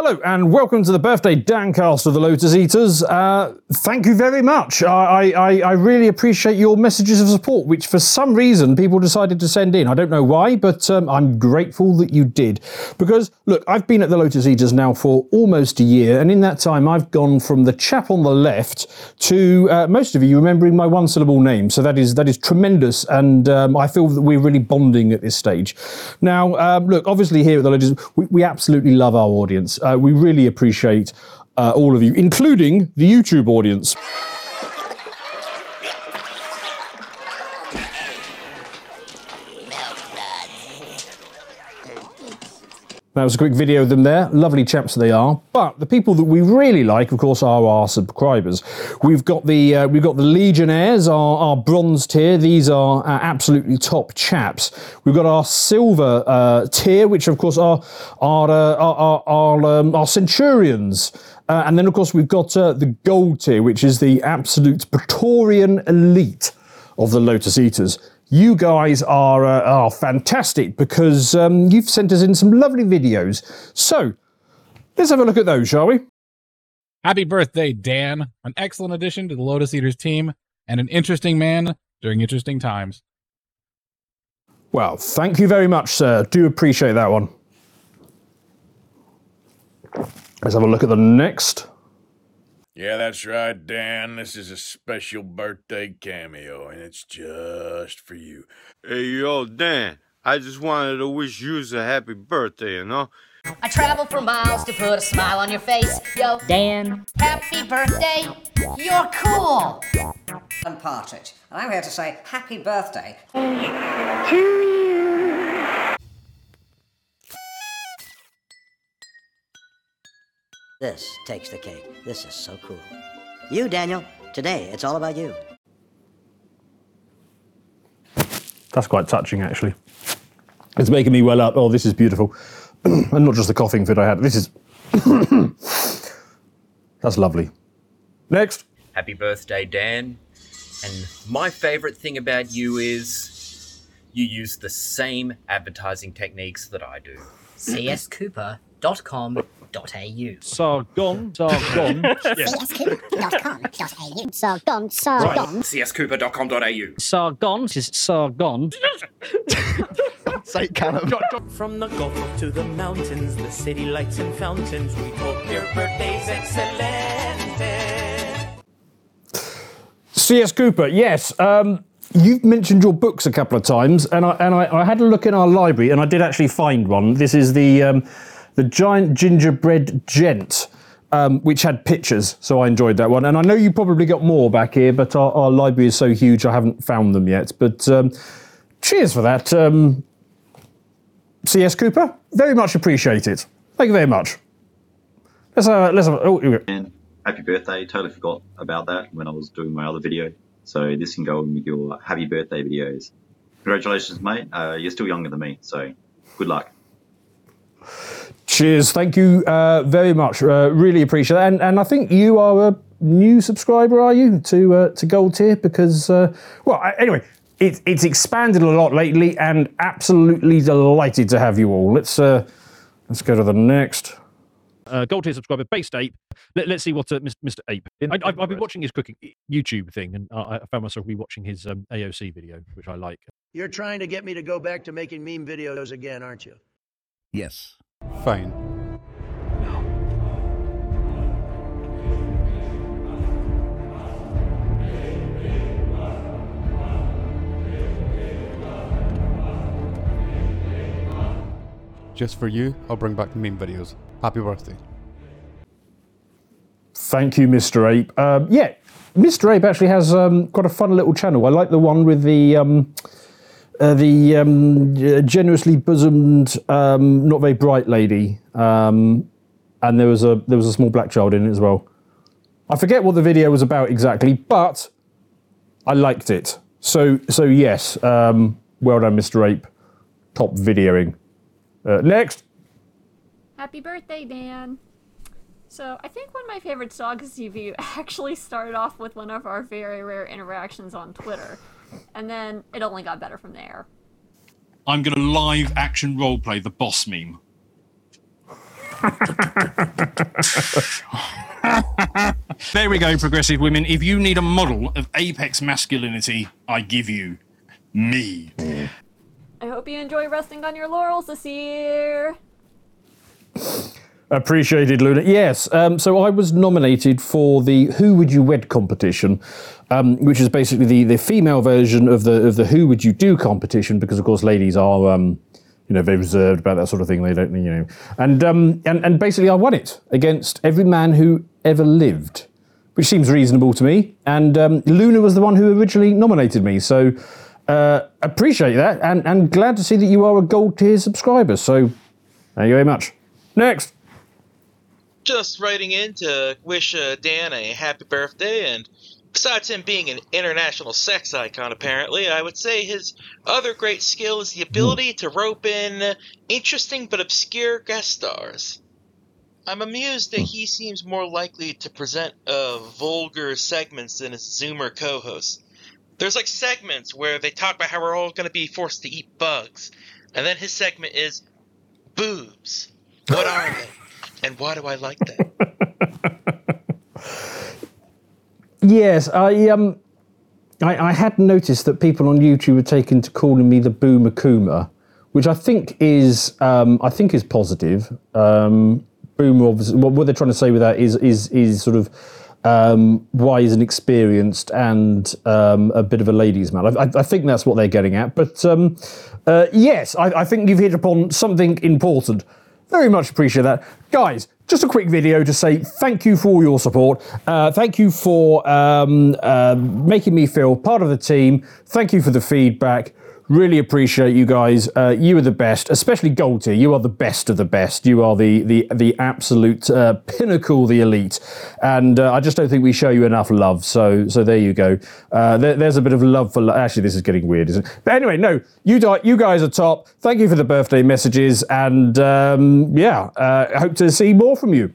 Hello and welcome to the birthday Dancast of the Lotus Eaters. Uh, thank you very much. I, I, I really appreciate your messages of support, which for some reason people decided to send in. I don't know why, but um, I'm grateful that you did. Because, look, I've been at the Lotus Eaters now for almost a year, and in that time I've gone from the chap on the left to uh, most of you remembering my one syllable name. So that is, that is tremendous, and um, I feel that we're really bonding at this stage. Now, um, look, obviously here at the Lotus, we, we absolutely love our audience. Uh, we really appreciate uh, all of you, including the YouTube audience. That was a quick video of them there. Lovely chaps they are. But the people that we really like, of course, are our subscribers. We've got the uh, we've got the Legionnaires, our, our bronze tier. These are uh, absolutely top chaps. We've got our silver uh, tier, which of course are are uh, are, are, are, um, our Centurions. Uh, and then, of course, we've got uh, the gold tier, which is the absolute Praetorian elite of the Lotus Eaters. You guys are, uh, are fantastic because um, you've sent us in some lovely videos. So let's have a look at those, shall we? Happy birthday, Dan. An excellent addition to the Lotus Eaters team and an interesting man during interesting times. Well, thank you very much, sir. Do appreciate that one. Let's have a look at the next. Yeah, that's right, Dan. This is a special birthday cameo, and it's just for you. Hey, yo, Dan, I just wanted to wish you a happy birthday, you know? I travel for miles to put a smile on your face. Yo, Dan. happy birthday. You're cool. I'm Partridge. And I'm here to say happy birthday. This takes the cake. This is so cool. You, Daniel, today it's all about you. That's quite touching, actually. It's making me well up. Oh, this is beautiful. and not just the coughing fit I had. This is. That's lovely. Next. Happy birthday, Dan. And my favorite thing about you is you use the same advertising techniques that I do. cscooper.com.au. Sargon. Sargon. cscooper.com.au. Sargon, Sargon. cscooper.com.au. Sargon is Sargon. Say Callum. From the Gulf to the mountains, the city lights and fountains, we hope your birthday's excellent. C.S. Cooper, yes. Um, you've mentioned your books a couple of times, and I and I, I had a look in our library, and I did actually find one. This is the um, the giant gingerbread gent. Um, which had pictures, so I enjoyed that one. And I know you probably got more back here, but our, our library is so huge I haven't found them yet. But um, cheers for that, um, C.S. Cooper. Very much appreciate it. Thank you very much. Let's uh, let's have, oh. And happy birthday. Totally forgot about that when I was doing my other video. So this can go in with your happy birthday videos. Congratulations, mate. Uh, you're still younger than me, so good luck. Cheers. Thank you uh, very much. Uh, really appreciate that. And, and I think you are a new subscriber, are you, to uh, to Gold Tier? Because, uh, well, I- anyway, it, it's expanded a lot lately and absolutely delighted to have you all. Let's, uh, let's go to the next. uh, gold tier subscriber, based ape. Let, us see what uh, Mr. Ape. I, I've, I've been watching his cooking YouTube thing, and I, I found myself rewatching his um, AOC video, which I like. You're trying to get me to go back to making meme videos again, aren't you? Yes. Fine. Just for you, I'll bring back the meme videos. Happy birthday. Thank you, Mr. Ape. Um, yeah, Mr. Ape actually has um, quite a fun little channel. I like the one with the um, uh, the um, generously bosomed, um, not very bright lady, um, and there was a there was a small black child in it as well. I forget what the video was about exactly, but I liked it. So so yes, um, well done, Mr. Ape. Top videoing. Uh, next. Happy birthday, Dan. So, I think one of my favorite Sagas you actually started off with one of our very rare interactions on Twitter. And then it only got better from there. I'm going to live action roleplay the boss meme. there we go, progressive women. If you need a model of apex masculinity, I give you me. I hope you enjoy resting on your laurels this year. Appreciated, Luna. Yes, um, so I was nominated for the Who Would You Wed competition, um, which is basically the, the female version of the of the Who Would You Do competition, because of course ladies are um, you know very reserved about that sort of thing. They don't you know, and um, and and basically I won it against every man who ever lived, which seems reasonable to me. And um, Luna was the one who originally nominated me, so uh, appreciate that, and and glad to see that you are a gold tier subscriber. So thank you very much. Next. Just writing in to wish uh, Dan a happy birthday, and besides him being an international sex icon, apparently, I would say his other great skill is the ability to rope in interesting but obscure guest stars. I'm amused that he seems more likely to present uh, vulgar segments than his Zoomer co hosts. There's like segments where they talk about how we're all going to be forced to eat bugs, and then his segment is boobs. What are they? And why do I like that? Yes, I um, I, I had noticed that people on YouTube were taken to calling me the Boomer Coomer, which I think is um, I think is positive. Um, Boomer, obviously, what, what they're trying to say with that is is is sort of um, wise and experienced and um, a bit of a ladies' man. I, I, I think that's what they're getting at. But um, uh, yes, I, I think you've hit upon something important. Very much appreciate that. Guys, just a quick video to say thank you for all your support. Uh, thank you for um, uh, making me feel part of the team. Thank you for the feedback. Really appreciate you guys. Uh, you are the best, especially Gold Tier. You are the best of the best. You are the the the absolute uh, pinnacle, the elite. And uh, I just don't think we show you enough love. So so there you go. Uh, there, there's a bit of love for. Lo- Actually, this is getting weird, isn't it? But anyway, no, you you guys are top. Thank you for the birthday messages, and um, yeah, uh, hope to see more from you.